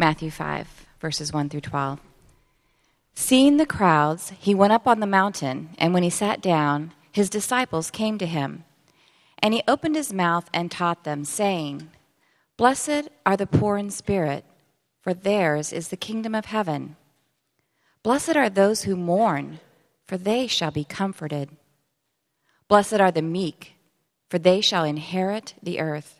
Matthew 5, verses 1 through 12. Seeing the crowds, he went up on the mountain, and when he sat down, his disciples came to him. And he opened his mouth and taught them, saying, Blessed are the poor in spirit, for theirs is the kingdom of heaven. Blessed are those who mourn, for they shall be comforted. Blessed are the meek, for they shall inherit the earth.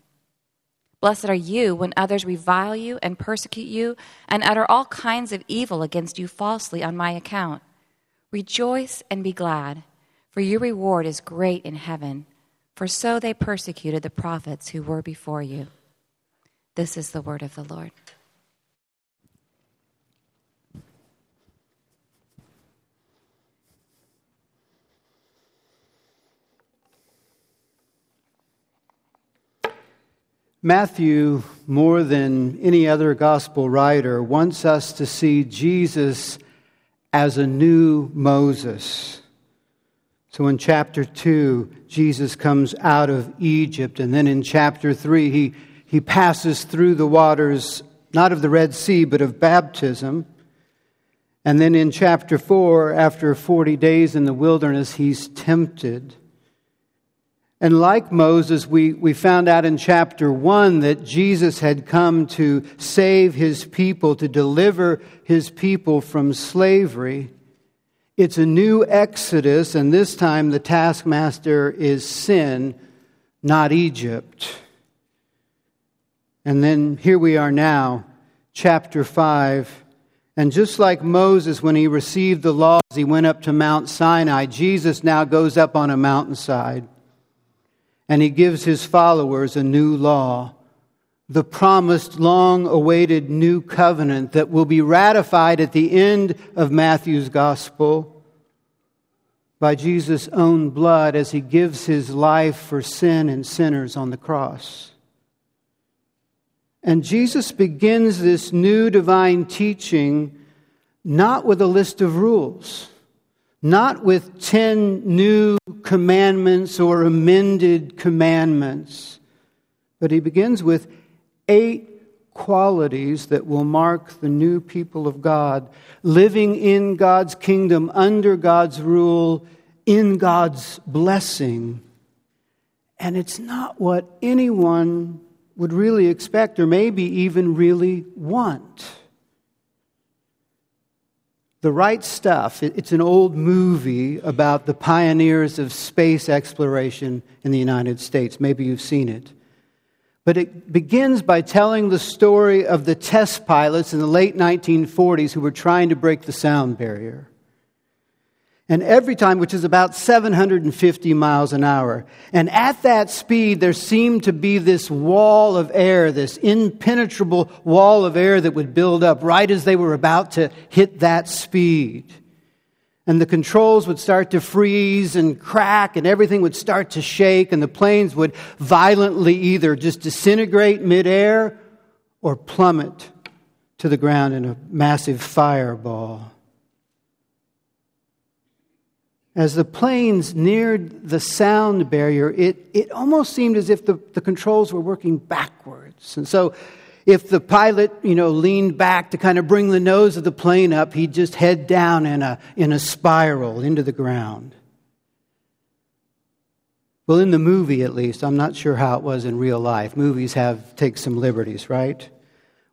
Blessed are you when others revile you and persecute you and utter all kinds of evil against you falsely on my account. Rejoice and be glad, for your reward is great in heaven, for so they persecuted the prophets who were before you. This is the word of the Lord. Matthew, more than any other gospel writer, wants us to see Jesus as a new Moses. So in chapter 2, Jesus comes out of Egypt, and then in chapter 3, he, he passes through the waters, not of the Red Sea, but of baptism. And then in chapter 4, after 40 days in the wilderness, he's tempted. And like Moses, we, we found out in chapter 1 that Jesus had come to save his people, to deliver his people from slavery. It's a new exodus, and this time the taskmaster is sin, not Egypt. And then here we are now, chapter 5. And just like Moses, when he received the laws, he went up to Mount Sinai, Jesus now goes up on a mountainside and he gives his followers a new law, the promised, long awaited new covenant that will be ratified at the end of Matthew's gospel by Jesus' own blood as he gives his life for sin and sinners on the cross. And Jesus begins this new divine teaching not with a list of rules not with 10 new commandments or amended commandments, but he begins with eight qualities that will mark the new people of God, living in God's kingdom, under God's rule, in God's blessing. And it's not what anyone would really expect or maybe even really want. The Right Stuff, it's an old movie about the pioneers of space exploration in the United States. Maybe you've seen it. But it begins by telling the story of the test pilots in the late 1940s who were trying to break the sound barrier. And every time, which is about 750 miles an hour. And at that speed, there seemed to be this wall of air, this impenetrable wall of air that would build up right as they were about to hit that speed. And the controls would start to freeze and crack, and everything would start to shake, and the planes would violently either just disintegrate midair or plummet to the ground in a massive fireball. As the planes neared the sound barrier, it, it almost seemed as if the, the controls were working backwards. And so, if the pilot, you know, leaned back to kind of bring the nose of the plane up, he'd just head down in a, in a spiral into the ground. Well, in the movie at least, I'm not sure how it was in real life. Movies have take some liberties, right?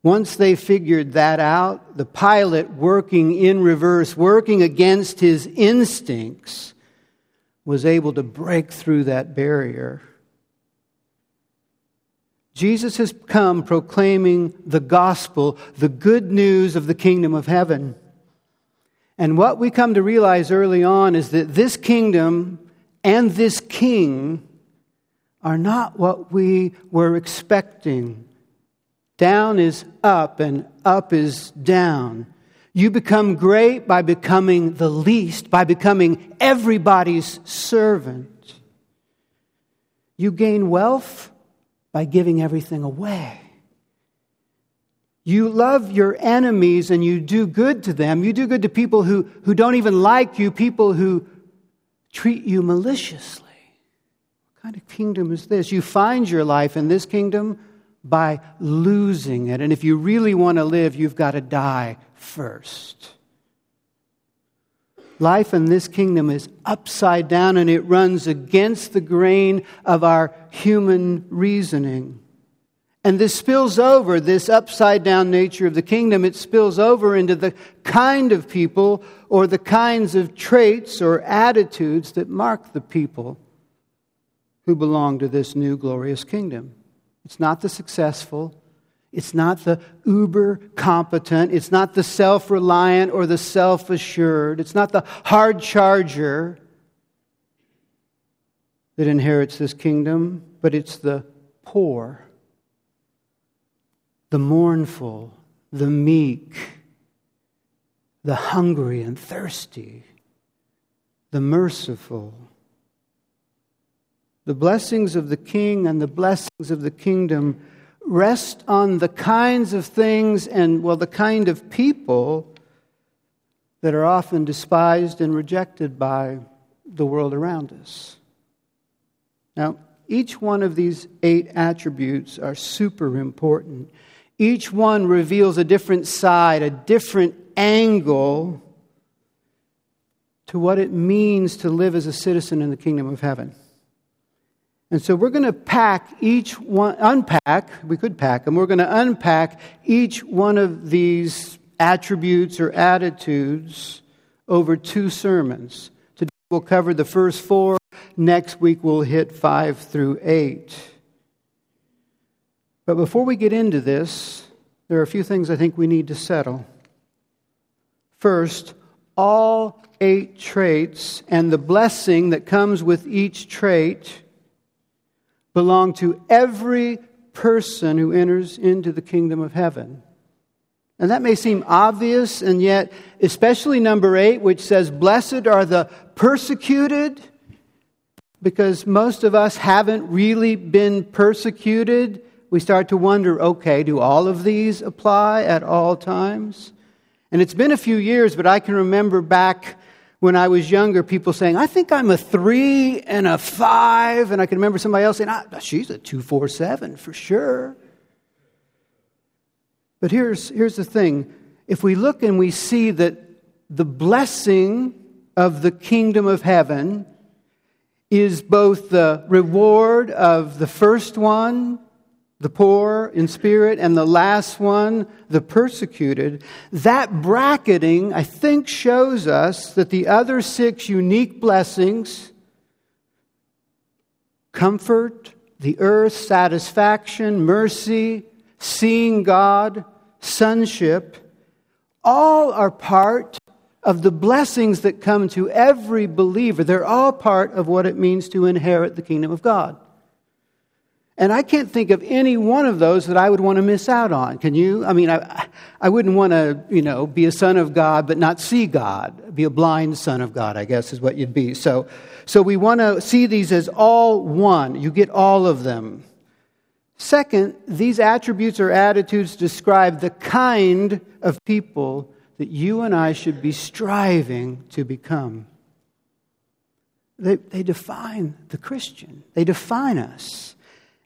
Once they figured that out, the pilot working in reverse, working against his instincts, was able to break through that barrier. Jesus has come proclaiming the gospel, the good news of the kingdom of heaven. And what we come to realize early on is that this kingdom and this king are not what we were expecting. Down is up and up is down. You become great by becoming the least, by becoming everybody's servant. You gain wealth by giving everything away. You love your enemies and you do good to them. You do good to people who, who don't even like you, people who treat you maliciously. What kind of kingdom is this? You find your life in this kingdom by losing it. And if you really want to live, you've got to die first. Life in this kingdom is upside down and it runs against the grain of our human reasoning. And this spills over, this upside down nature of the kingdom, it spills over into the kind of people or the kinds of traits or attitudes that mark the people who belong to this new glorious kingdom. It's not the successful, it's not the uber competent, it's not the self reliant or the self assured, it's not the hard charger that inherits this kingdom, but it's the poor the mournful, the meek, the hungry and thirsty, the merciful. The blessings of the king and the blessings of the kingdom rest on the kinds of things and, well, the kind of people that are often despised and rejected by the world around us. Now, each one of these eight attributes are super important. Each one reveals a different side, a different angle to what it means to live as a citizen in the kingdom of heaven. And so we're going to pack each one, unpack, we could pack them, we're going to unpack each one of these attributes or attitudes over two sermons. Today we'll cover the first four, next week we'll hit five through eight. But before we get into this, there are a few things I think we need to settle. First, all eight traits and the blessing that comes with each trait belong to every person who enters into the kingdom of heaven. And that may seem obvious, and yet, especially number eight, which says, Blessed are the persecuted, because most of us haven't really been persecuted we start to wonder okay, do all of these apply at all times? And it's been a few years, but I can remember back when I was younger, people saying, I think I'm a three and a five. And I can remember somebody else saying, ah, she's a two, four, seven for sure. But here's, here's the thing if we look and we see that the blessing of the kingdom of heaven is both the reward of the first one the poor in spirit, and the last one, the persecuted. That bracketing, I think, shows us that the other six unique blessings comfort, the earth, satisfaction, mercy, seeing God, sonship all are part of the blessings that come to every believer. They're all part of what it means to inherit the kingdom of God. And I can't think of any one of those that I would want to miss out on. Can you? I mean, I, I wouldn't want to, you know, be a son of God but not see God. Be a blind son of God, I guess, is what you'd be. So, so we want to see these as all one. You get all of them. Second, these attributes or attitudes describe the kind of people that you and I should be striving to become. They, they define the Christian, they define us.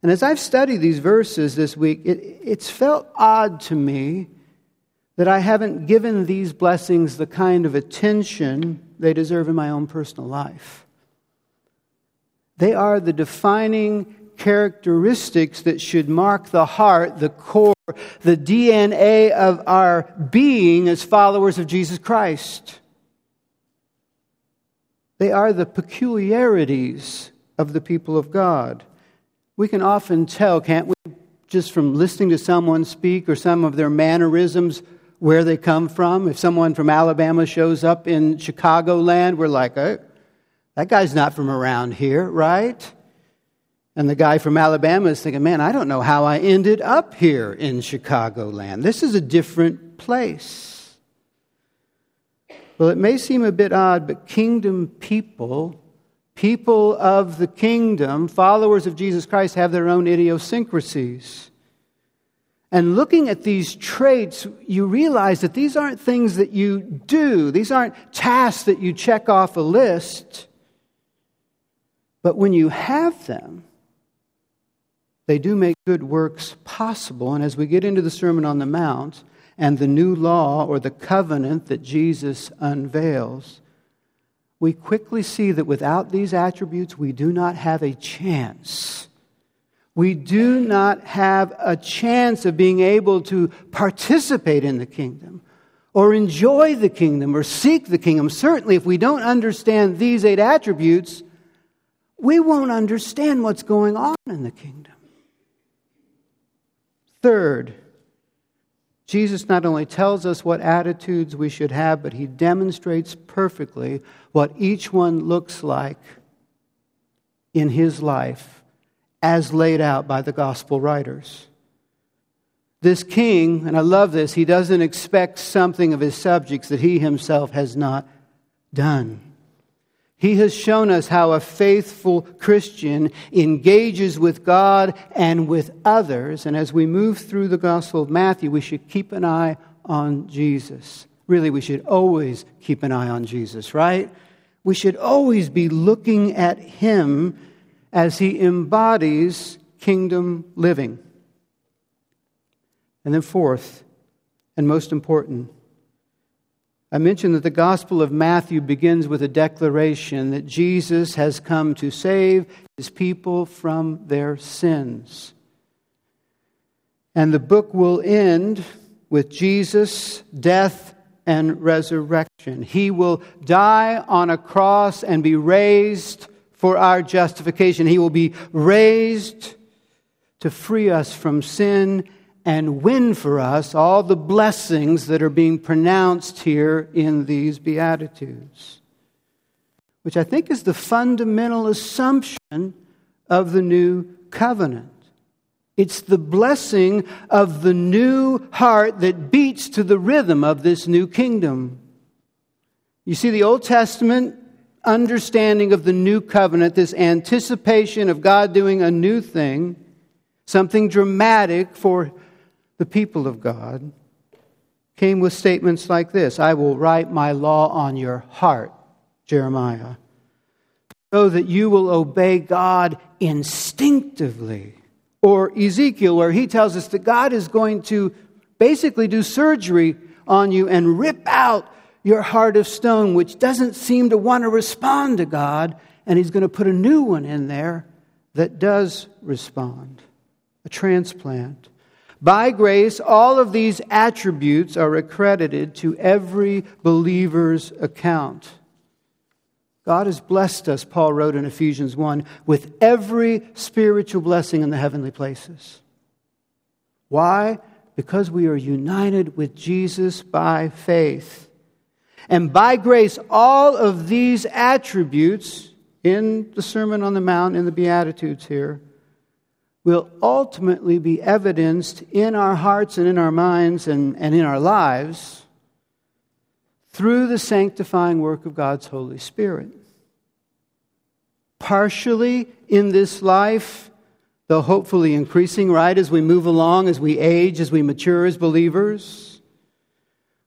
And as I've studied these verses this week, it, it's felt odd to me that I haven't given these blessings the kind of attention they deserve in my own personal life. They are the defining characteristics that should mark the heart, the core, the DNA of our being as followers of Jesus Christ. They are the peculiarities of the people of God. We can often tell, can't we, just from listening to someone speak or some of their mannerisms, where they come from. If someone from Alabama shows up in Chicagoland, we're like, oh, that guy's not from around here, right? And the guy from Alabama is thinking, man, I don't know how I ended up here in Chicagoland. This is a different place. Well, it may seem a bit odd, but kingdom people, people of the kingdom, followers of Jesus Christ, have their own idiosyncrasies. And looking at these traits, you realize that these aren't things that you do, these aren't tasks that you check off a list. But when you have them, they do make good works possible. And as we get into the Sermon on the Mount and the new law or the covenant that Jesus unveils, we quickly see that without these attributes, we do not have a chance we do not have a chance of being able to participate in the kingdom or enjoy the kingdom or seek the kingdom. Certainly, if we don't understand these eight attributes, we won't understand what's going on in the kingdom. Third, Jesus not only tells us what attitudes we should have, but he demonstrates perfectly what each one looks like in his life as laid out by the gospel writers. This king, and I love this, he doesn't expect something of his subjects that he himself has not done. He has shown us how a faithful Christian engages with God and with others. And as we move through the Gospel of Matthew, we should keep an eye on Jesus. Really, we should always keep an eye on Jesus, right? We should always be looking at him as he embodies kingdom living. And then, fourth, and most important, I mentioned that the Gospel of Matthew begins with a declaration that Jesus has come to save his people from their sins. And the book will end with Jesus' death and resurrection. He will die on a cross and be raised for our justification. He will be raised to free us from sin and win for us all the blessings that are being pronounced here in these Beatitudes, which I think is the fundamental assumption of the new covenant. It's the blessing of the new heart that beats to the rhythm of this new kingdom. You see, the Old Testament understanding of the new covenant, this anticipation of God doing a new thing, something dramatic for the people of God, came with statements like this I will write my law on your heart, Jeremiah, so that you will obey God instinctively. Or Ezekiel, where he tells us that God is going to basically do surgery on you and rip out your heart of stone, which doesn't seem to want to respond to God, and He's going to put a new one in there that does respond a transplant. By grace, all of these attributes are accredited to every believer's account. God has blessed us, Paul wrote in Ephesians 1, with every spiritual blessing in the heavenly places. Why? Because we are united with Jesus by faith. And by grace, all of these attributes in the Sermon on the Mount, in the Beatitudes here, will ultimately be evidenced in our hearts and in our minds and, and in our lives through the sanctifying work of God's Holy Spirit. Partially in this life, though hopefully increasing, right, as we move along, as we age, as we mature as believers.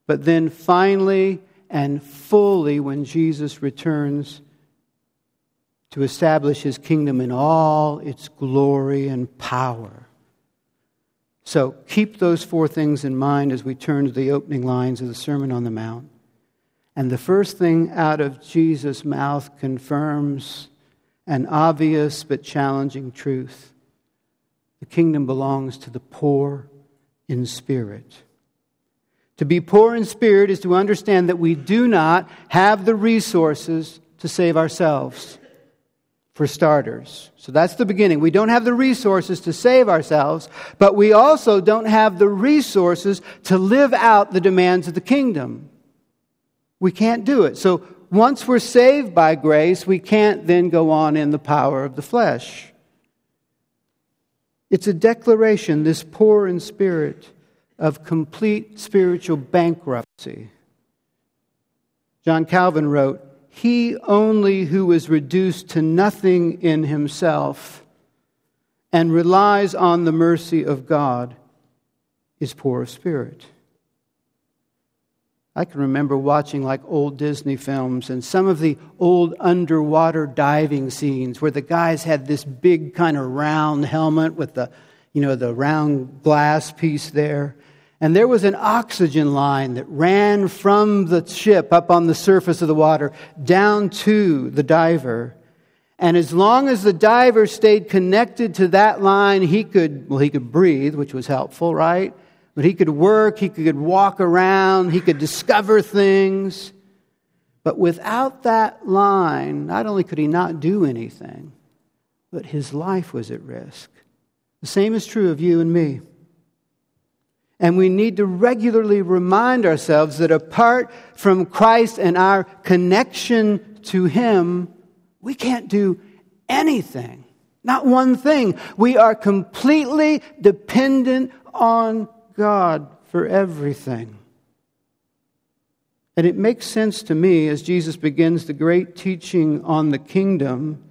But then finally, and fully when Jesus returns to establish his kingdom in all its glory and power. So keep those four things in mind as we turn to the opening lines of the Sermon on the Mount. And the first thing out of Jesus' mouth confirms an obvious but challenging truth the kingdom belongs to the poor in spirit. To be poor in spirit is to understand that we do not have the resources to save ourselves, for starters. So that's the beginning. We don't have the resources to save ourselves, but we also don't have the resources to live out the demands of the kingdom. We can't do it. So once we're saved by grace, we can't then go on in the power of the flesh. It's a declaration, this poor in spirit of complete spiritual bankruptcy. John Calvin wrote, He only who is reduced to nothing in himself and relies on the mercy of God is poor of spirit. I can remember watching like old Disney films and some of the old underwater diving scenes where the guys had this big kind of round helmet with the, you know, the round glass piece there. And there was an oxygen line that ran from the ship up on the surface of the water down to the diver. And as long as the diver stayed connected to that line, he could, well, he could breathe, which was helpful, right? But he could work, he could walk around, he could discover things. But without that line, not only could he not do anything, but his life was at risk. The same is true of you and me. And we need to regularly remind ourselves that apart from Christ and our connection to Him, we can't do anything. Not one thing. We are completely dependent on God for everything. And it makes sense to me as Jesus begins the great teaching on the kingdom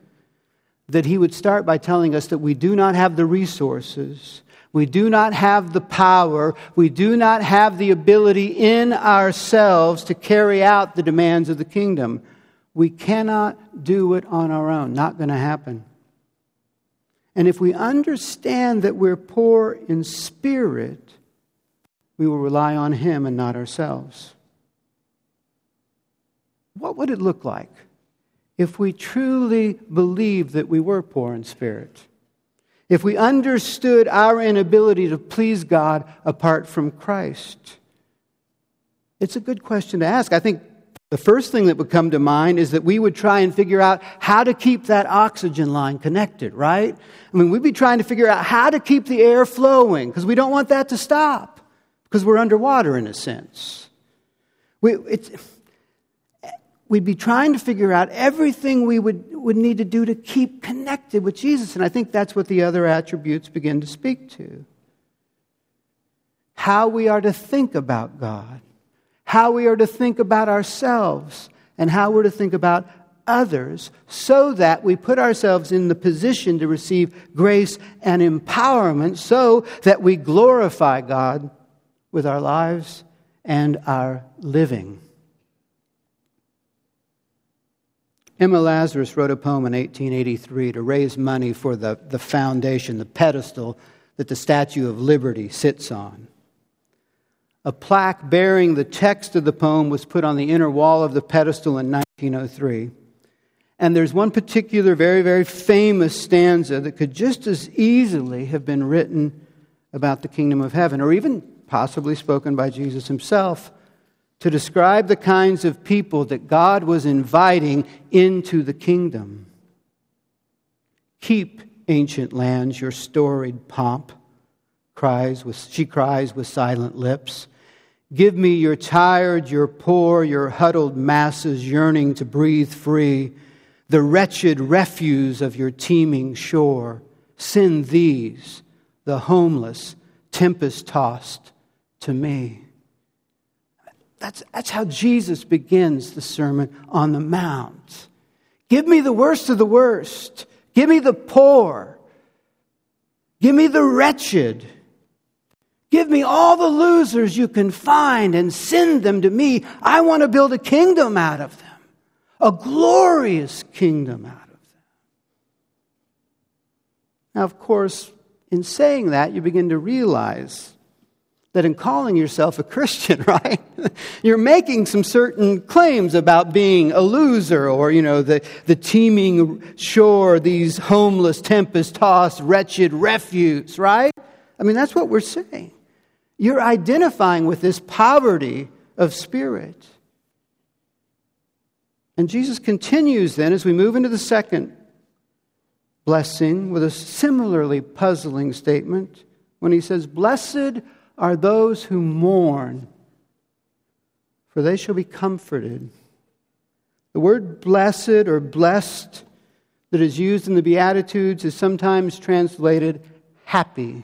that he would start by telling us that we do not have the resources, we do not have the power, we do not have the ability in ourselves to carry out the demands of the kingdom. We cannot do it on our own. Not going to happen. And if we understand that we're poor in spirit, we will rely on Him and not ourselves. What would it look like if we truly believed that we were poor in spirit? If we understood our inability to please God apart from Christ? It's a good question to ask. I think the first thing that would come to mind is that we would try and figure out how to keep that oxygen line connected, right? I mean, we'd be trying to figure out how to keep the air flowing because we don't want that to stop because we're underwater in a sense. We, we'd be trying to figure out everything we would, would need to do to keep connected with Jesus. And I think that's what the other attributes begin to speak to. How we are to think about God, how we are to think about ourselves, and how we're to think about others so that we put ourselves in the position to receive grace and empowerment so that we glorify God with our lives and our living. Emma Lazarus wrote a poem in 1883 to raise money for the, the foundation, the pedestal that the Statue of Liberty sits on. A plaque bearing the text of the poem was put on the inner wall of the pedestal in 1903. And there's one particular, very, very famous stanza that could just as easily have been written about the kingdom of heaven, or even possibly spoken by Jesus himself, to describe the kinds of people that God was inviting into the kingdom. Keep, ancient lands, your storied pomp, cries with, she cries with silent lips. Give me your tired, your poor, your huddled masses yearning to breathe free, the wretched refuse of your teeming shore. Send these, the homeless, tempest tossed, to me. That's, that's how Jesus begins the Sermon on the Mount. Give me the worst of the worst. Give me the poor. Give me the wretched. Give me all the losers you can find and send them to me. I want to build a kingdom out of them, a glorious kingdom out of them. Now, of course, in saying that, you begin to realize that in calling yourself a Christian, right, you're making some certain claims about being a loser or, you know, the, the teeming shore, these homeless, tempest tossed, wretched refuse, right? I mean, that's what we're saying. You're identifying with this poverty of spirit. And Jesus continues then as we move into the second blessing with a similarly puzzling statement when he says, Blessed are those who mourn, for they shall be comforted. The word blessed or blessed that is used in the Beatitudes is sometimes translated happy.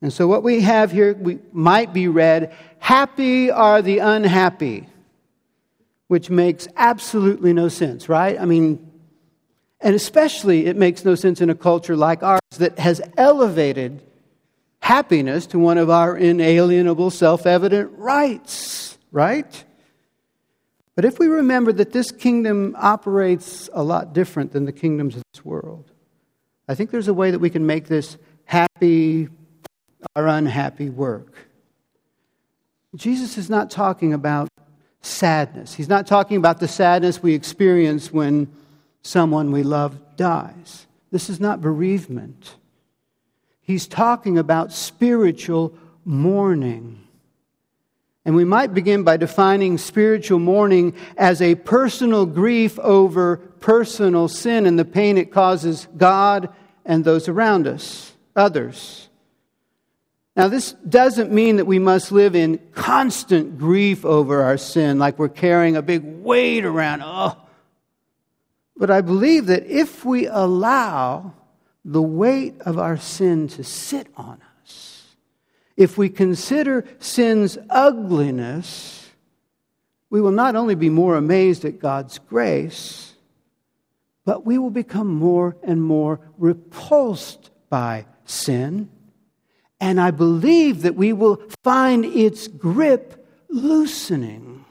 And so what we have here we, might be read Happy are the unhappy. which makes absolutely no sense, right? I mean, and especially it makes no sense in a culture like ours that has elevated happiness to one of our inalienable, self evident rights, right? But if we remember that this kingdom operates a lot different than the kingdoms of this world, I think there's a way that we can make this happy or unhappy work. Jesus is not talking about sadness. He's not talking about the sadness we experience when someone we love dies. This is not bereavement. He's talking about spiritual mourning. And we might begin by defining spiritual mourning as a personal grief over personal sin and the pain it causes God and those around us, others. Now, this doesn't mean that we must live in constant grief over our sin, like we're carrying a big weight around. Oh. But I believe that if we allow the weight of our sin to sit on us, if we consider sin's ugliness, we will not only be more amazed at God's grace, but we will become more and more repulsed by sin and I believe that we will find its grip loosening.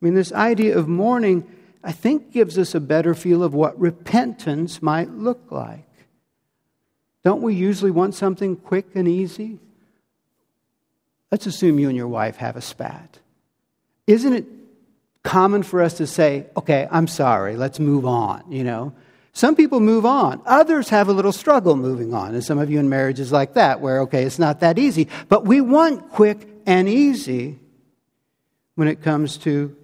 I mean, this idea of mourning, I think, gives us a better feel of what repentance might look like. Don't we usually want something quick and easy? Let's assume you and your wife have a spat. Isn't it common for us to say, okay, I'm sorry, let's move on, you know? Some people move on. Others have a little struggle moving on. And some of you in marriages like that, where, okay, it's not that easy. But we want quick and easy when it comes to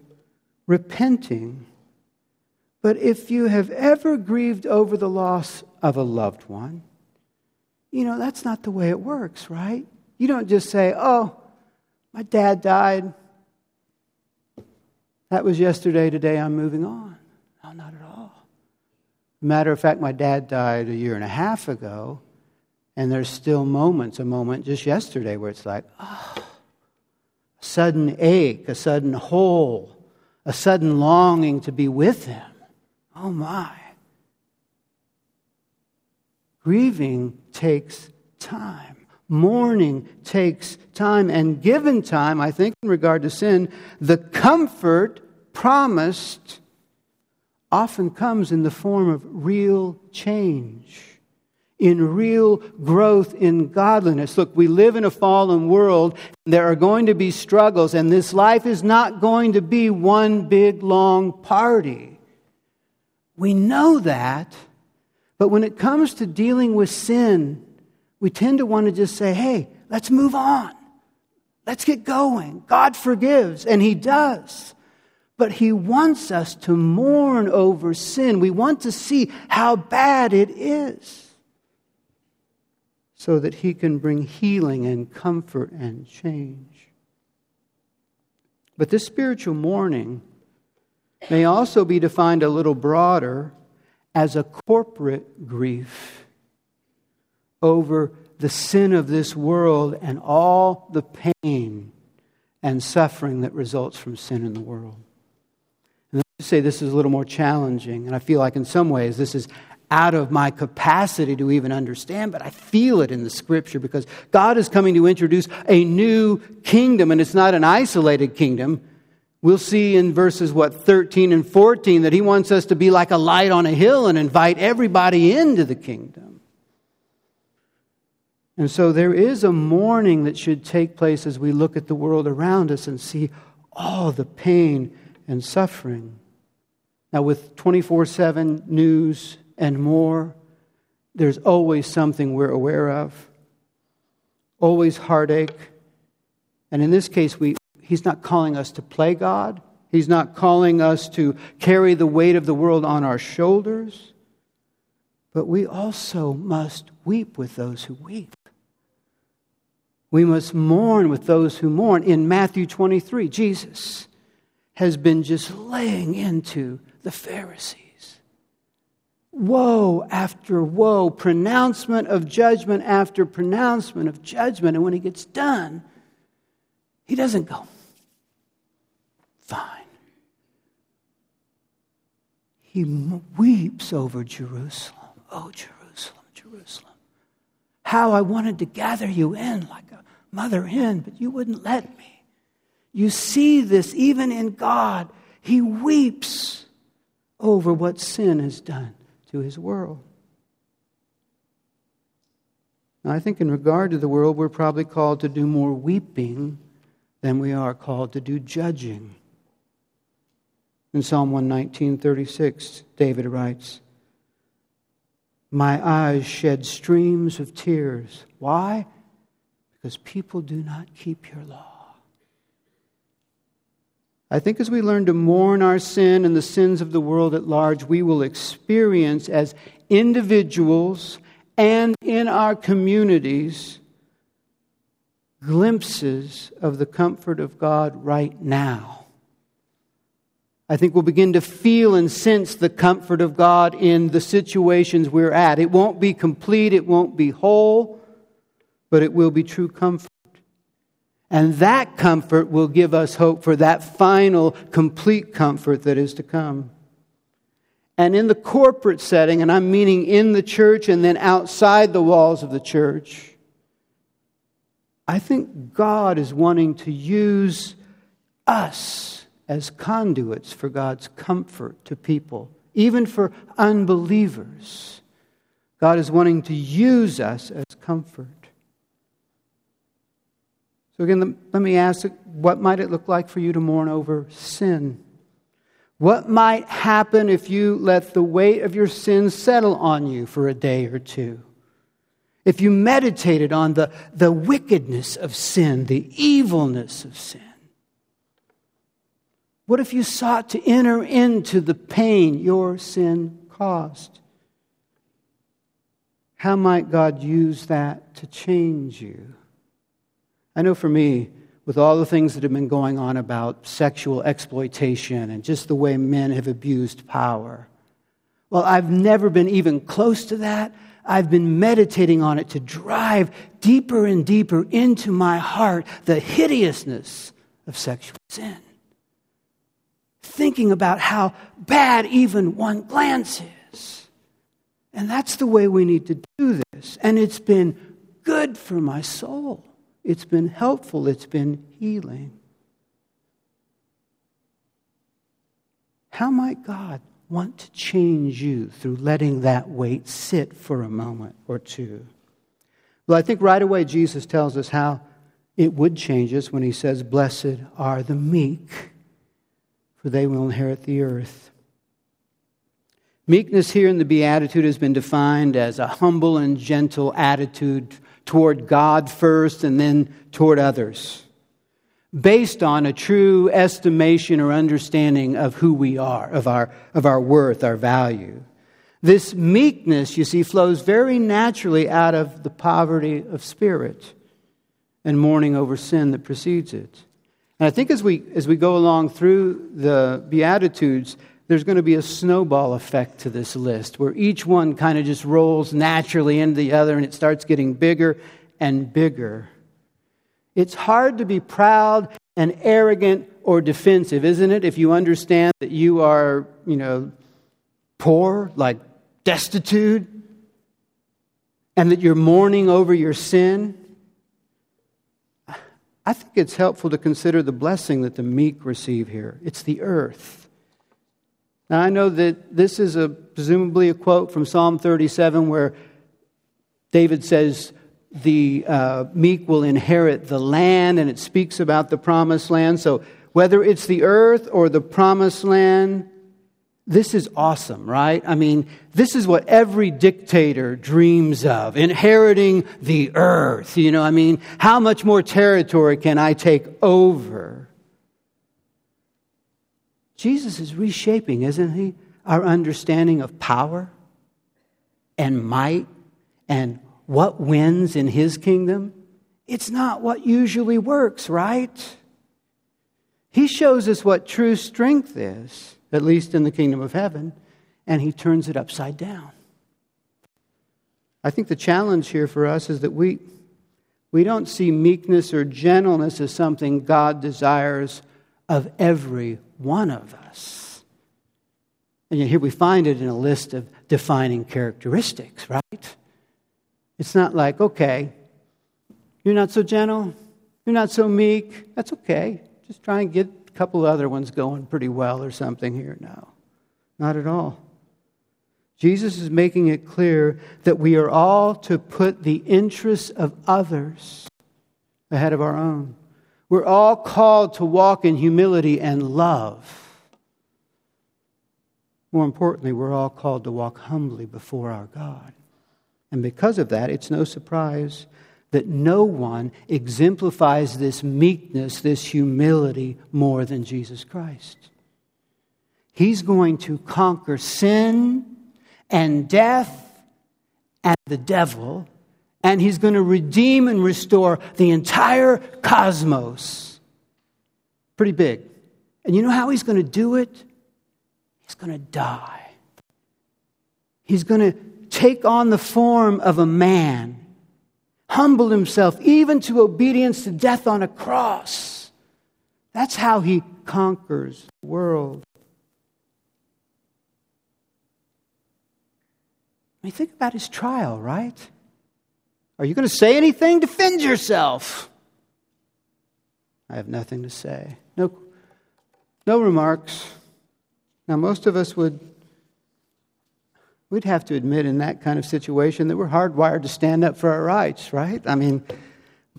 repenting. But if you have ever grieved over the loss of a loved one, you know, that's not the way it works, right? You don't just say, oh, my dad died. That was yesterday, today I'm moving on. No, not at all. Matter of fact, my dad died a year and a half ago, and there's still moments, a moment just yesterday where it's like, oh, a sudden ache, a sudden hole, a sudden longing to be with him. Oh my. Grieving takes time. Mourning takes time. And given time, I think, in regard to sin, the comfort promised often comes in the form of real change, in real growth in godliness. Look, we live in a fallen world. There are going to be struggles, and this life is not going to be one big, long party. We know that, but when it comes to dealing with sin, we tend to want to just say, hey, let's move on. Let's get going. God forgives, and He does. But he wants us to mourn over sin. We want to see how bad it is so that he can bring healing and comfort and change. But this spiritual mourning may also be defined a little broader as a corporate grief over the sin of this world and all the pain and suffering that results from sin in the world. And me say this is a little more challenging, and I feel like in some ways this is out of my capacity to even understand, but I feel it in the scripture because God is coming to introduce a new kingdom, and it's not an isolated kingdom. We'll see in verses, what, 13 and 14, that He wants us to be like a light on a hill and invite everybody into the kingdom. And so there is a mourning that should take place as we look at the world around us and see all the pain and suffering. Now, with 24 7 news and more, there's always something we're aware of, always heartache. And in this case, we, he's not calling us to play God, he's not calling us to carry the weight of the world on our shoulders. But we also must weep with those who weep. We must mourn with those who mourn. In Matthew 23, Jesus has been just laying into the Pharisees. Woe after woe, pronouncement of judgment after pronouncement of judgment. And when he gets done, he doesn't go, fine. He weeps over Jerusalem. Oh, Jerusalem, Jerusalem. How I wanted to gather you in like a mother hen, but you wouldn't let me. You see this even in God. He weeps over what sin has done to his world. Now, I think in regard to the world, we're probably called to do more weeping than we are called to do judging. In Psalm 119:36, David writes, "My eyes shed streams of tears. Why? Because people do not keep your law." I think as we learn to mourn our sin and the sins of the world at large, we will experience as individuals and in our communities glimpses of the comfort of God right now. I think we'll begin to feel and sense the comfort of God in the situations we're at. It won't be complete, it won't be whole, but it will be true comfort. And that comfort will give us hope for that final, complete comfort that is to come. And in the corporate setting, and I'm meaning in the church and then outside the walls of the church, I think God is wanting to use us as conduits for God's comfort to people, even for unbelievers. God is wanting to use us as comfort. So, again, let me ask what might it look like for you to mourn over sin? What might happen if you let the weight of your sin settle on you for a day or two? If you meditated on the, the wickedness of sin, the evilness of sin? What if you sought to enter into the pain your sin caused? How might God use that to change you? I know for me, with all the things that have been going on about sexual exploitation and just the way men have abused power, well, I've never been even close to that. I've been meditating on it to drive deeper and deeper into my heart the hideousness of sexual sin. Thinking about how bad even one glance is. And that's the way we need to do this. And it's been good for my soul. It's been helpful, it's been healing. How might God want to change you through letting that weight sit for a moment or two? Well, I think right away Jesus tells us how it would change us when he says, Blessed are the meek, for they will inherit the earth. Meekness here in the Beatitude has been defined as a humble and gentle attitude toward God first and then toward others, based on a true estimation or understanding of who we are, of our, of our worth, our value. This meekness, you see, flows very naturally out of the poverty of spirit and mourning over sin that precedes it. And I think as we, as we go along through the Beatitudes, there's going to be a snowball effect to this list where each one kind of just rolls naturally into the other and it starts getting bigger and bigger. It's hard to be proud and arrogant or defensive, isn't it? If you understand that you are, you know, poor, like destitute, and that you're mourning over your sin. I think it's helpful to consider the blessing that the meek receive here. It's the earth. Now, I know that this is a, presumably a quote from Psalm 37 where David says, The uh, meek will inherit the land, and it speaks about the promised land. So, whether it's the earth or the promised land, this is awesome, right? I mean, this is what every dictator dreams of inheriting the earth. You know, I mean, how much more territory can I take over? Jesus is reshaping, isn't he, our understanding of power and might and what wins in his kingdom? It's not what usually works, right? He shows us what true strength is, at least in the kingdom of heaven, and he turns it upside down. I think the challenge here for us is that we, we don't see meekness or gentleness as something God desires of every one of us. And here we find it in a list of defining characteristics, right? It's not like, okay, you're not so gentle, you're not so meek, that's okay. Just try and get couple other ones going pretty well or something here. No, not at all. Jesus is making it clear that we are all to put the interests of others ahead of our own. We're all called to walk in humility and love. More importantly, we're all called to walk humbly before our God. And because of that, it's no surprise that no one exemplifies this meekness, this humility, more than Jesus Christ. He's going to conquer sin and death and the devil and he's going to redeem and restore the entire cosmos. Pretty big. And you know how he's going to do it? He's going to die. He's going to take on the form of a man, humble himself even to obedience to death on a cross. That's how he conquers the world. I mean, think about his trial, right? Are you going to say anything? Defend yourself. I have nothing to say. No, no remarks. Now, most of us would we'd have to admit in that kind of situation that we're hardwired to stand up for our rights, right? I mean,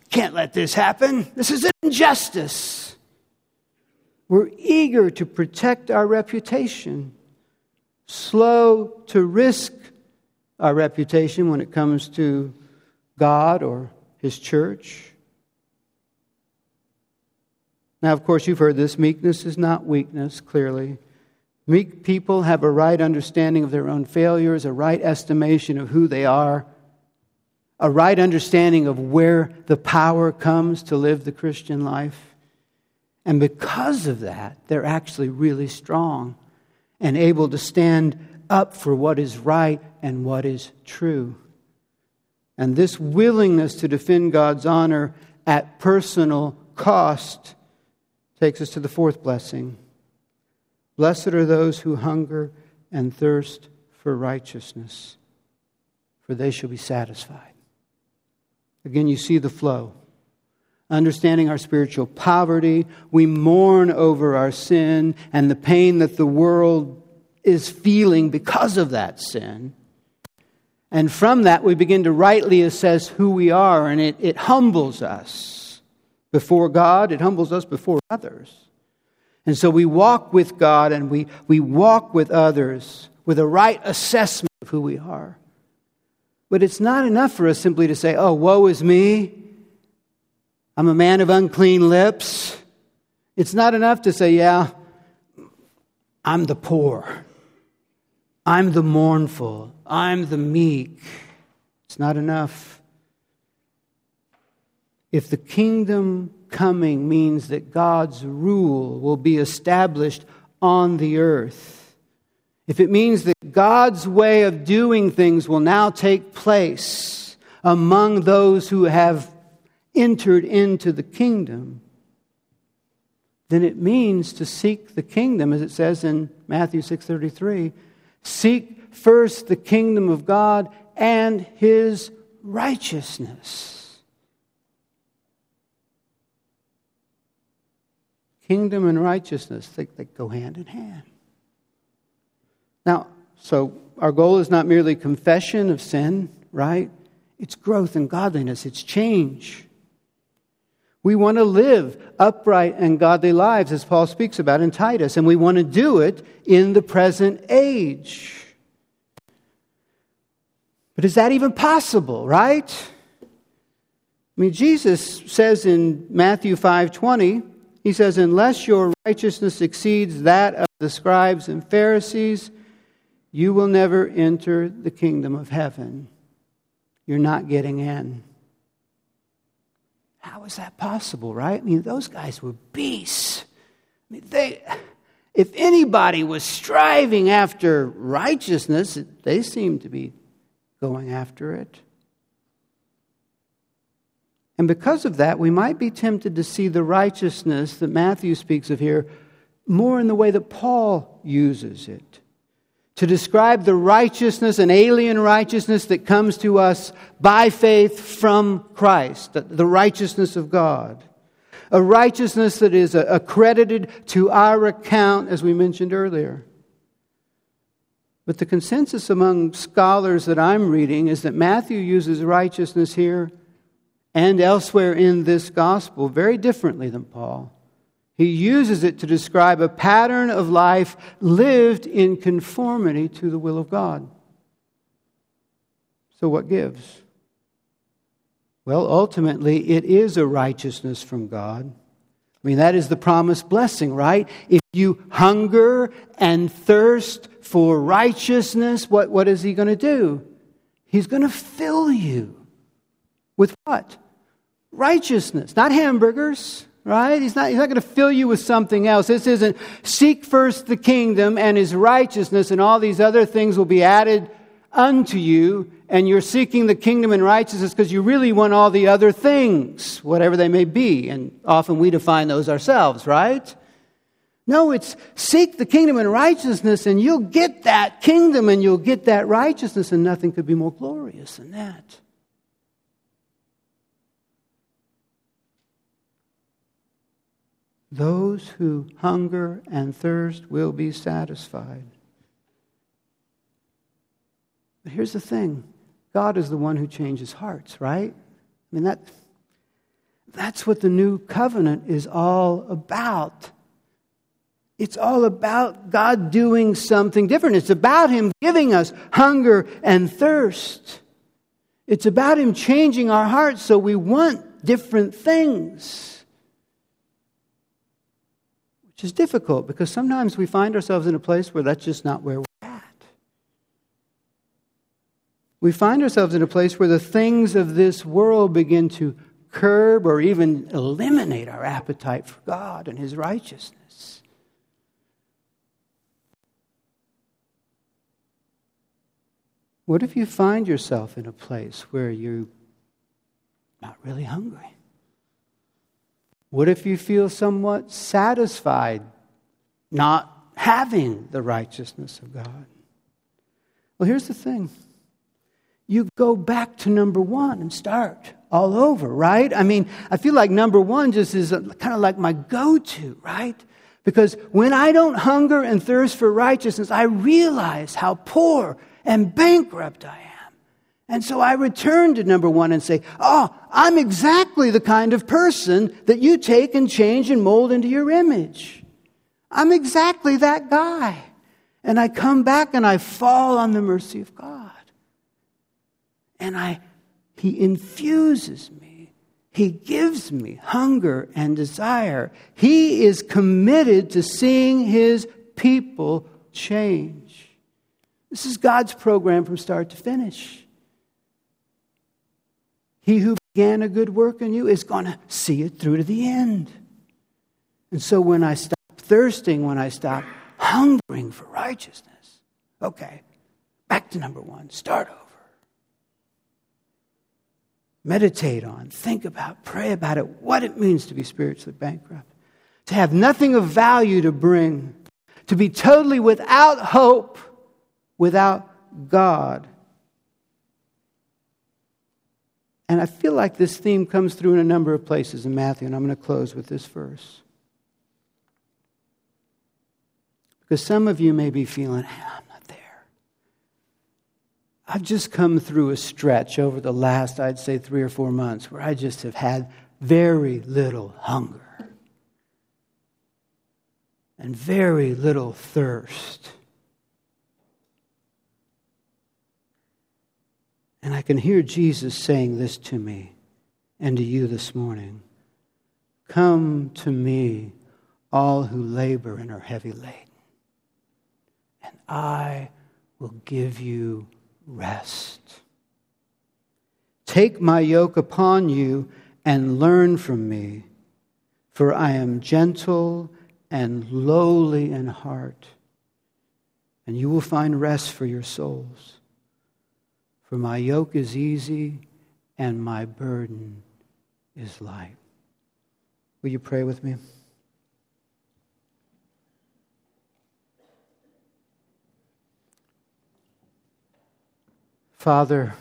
can't let this happen. This is injustice. We're eager to protect our reputation, slow to risk our reputation when it comes to God or His church. Now, of course, you've heard this meekness is not weakness, clearly. Meek people have a right understanding of their own failures, a right estimation of who they are, a right understanding of where the power comes to live the Christian life. And because of that, they're actually really strong and able to stand up for what is right and what is true. And this willingness to defend God's honor at personal cost takes us to the fourth blessing. Blessed are those who hunger and thirst for righteousness, for they shall be satisfied. Again, you see the flow. Understanding our spiritual poverty, we mourn over our sin and the pain that the world is feeling because of that sin. And from that, we begin to rightly assess who we are, and it, it humbles us before God, it humbles us before others. And so we walk with God and we, we walk with others with a right assessment of who we are. But it's not enough for us simply to say, oh, woe is me. I'm a man of unclean lips. It's not enough to say, yeah, I'm the poor. I'm the mournful. I'm the meek. It's not enough. If the kingdom coming means that God's rule will be established on the earth, if it means that God's way of doing things will now take place among those who have entered into the kingdom, then it means to seek the kingdom, as it says in Matthew 6:33 Seek first the kingdom of God and his righteousness. Kingdom and righteousness, they, go hand in hand. Now, so our goal is not merely confession of sin, right? It's growth in godliness, it's change. We want to live upright and godly lives, as Paul speaks about in Titus, and we want to do it in the present age. But is that even possible, right? I mean, Jesus says in Matthew 5:20, he says, "Unless your righteousness exceeds that of the scribes and Pharisees, you will never enter the kingdom of heaven." You're not getting in. How is that possible, right? I mean, those guys were beasts. I mean, they, if anybody was striving after righteousness, they seemed to be going after it. And because of that, we might be tempted to see the righteousness that Matthew speaks of here more in the way that Paul uses it. To describe the righteousness, an alien righteousness that comes to us by faith from Christ, the righteousness of God. A righteousness that is accredited to our account, as we mentioned earlier. But the consensus among scholars that I'm reading is that Matthew uses righteousness here and elsewhere in this gospel very differently than Paul. He uses it to describe a pattern of life lived in conformity to the will of God. So, what gives? Well, ultimately, it is a righteousness from God. I mean, that is the promised blessing, right? If you hunger and thirst for righteousness, what, what is He going to do? He's going to fill you with what? Righteousness, not hamburgers, right? He's not, he's not going to fill you with something else. This isn't seek first the kingdom and his righteousness, and all these other things will be added unto you. And you're seeking the kingdom and righteousness because you really want all the other things, whatever they may be. And often we define those ourselves, right? No, it's seek the kingdom and righteousness, and you'll get that kingdom and you'll get that righteousness, and nothing could be more glorious than that. Those who hunger and thirst will be satisfied. But here's the thing God is the one who changes hearts, right? I mean, that, that's what the new covenant is all about. It's all about God doing something different. It's about Him giving us hunger and thirst. It's about Him changing our hearts so we want different things which is difficult because sometimes we find ourselves in a place where that's just not where we're at. We find ourselves in a place where the things of this world begin to curb or even eliminate our appetite for God and His righteousness. What if you find yourself in a place where you're not really hungry? What if you feel somewhat satisfied not having the righteousness of God? Well, here's the thing you go back to number one and start all over, right? I mean, I feel like number one just is kind of like my go to, right? Because when I don't hunger and thirst for righteousness, I realize how poor and bankrupt I am. And so I return to number one and say, Oh, I'm exactly the kind of person that you take and change and mold into your image. I'm exactly that guy. And I come back and I fall on the mercy of God. And I, He infuses me. He gives me hunger and desire. He is committed to seeing His people change. This is God's program from start to finish. He who began a good work in you is going to see it through to the end. And so when I stop thirsting, when I stop hungering for righteousness, okay, back to number one, start over. Meditate on, think about, pray about it, what it means to be spiritually bankrupt, to have nothing of value to bring, to be totally without hope, without God And I feel like this theme comes through in a number of places in Matthew, and I'm going to close with this verse. Because some of you may be feeling, hey, I'm not there. I've just come through a stretch over the last, I'd say, three or four months where I just have had very little hunger and very little thirst. And I can hear Jesus saying this to me and to you this morning Come to me, all who labor and are heavy laden, and I will give you rest. Take my yoke upon you and learn from me, for I am gentle and lowly in heart, and you will find rest for your souls. For my yoke is easy and my burden is light. Will you pray with me? Father,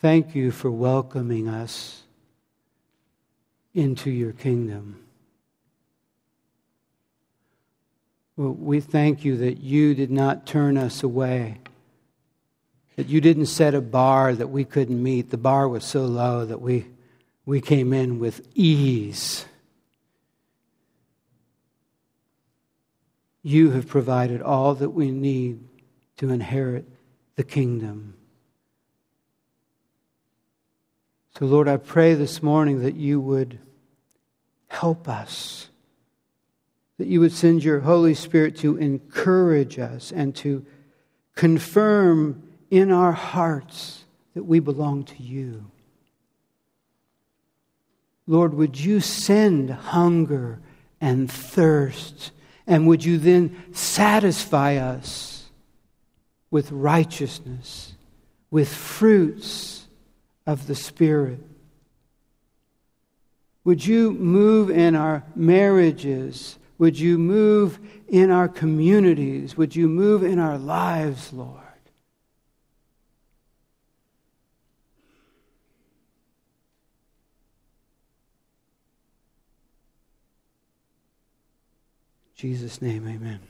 thank you for welcoming us into your kingdom. Well, we thank you that you did not turn us away, that you didn't set a bar that we couldn't meet. The bar was so low that we, we came in with ease. You have provided all that we need to inherit the kingdom. So, Lord, I pray this morning that you would help us that you would send your Holy Spirit to encourage us and to confirm in our hearts that we belong to you. Lord, would you send hunger and thirst, and would you then satisfy us with righteousness, with fruits of the Spirit? Would you move in our marriages would you move in our communities? Would you move in our lives, Lord? In Jesus' name, amen.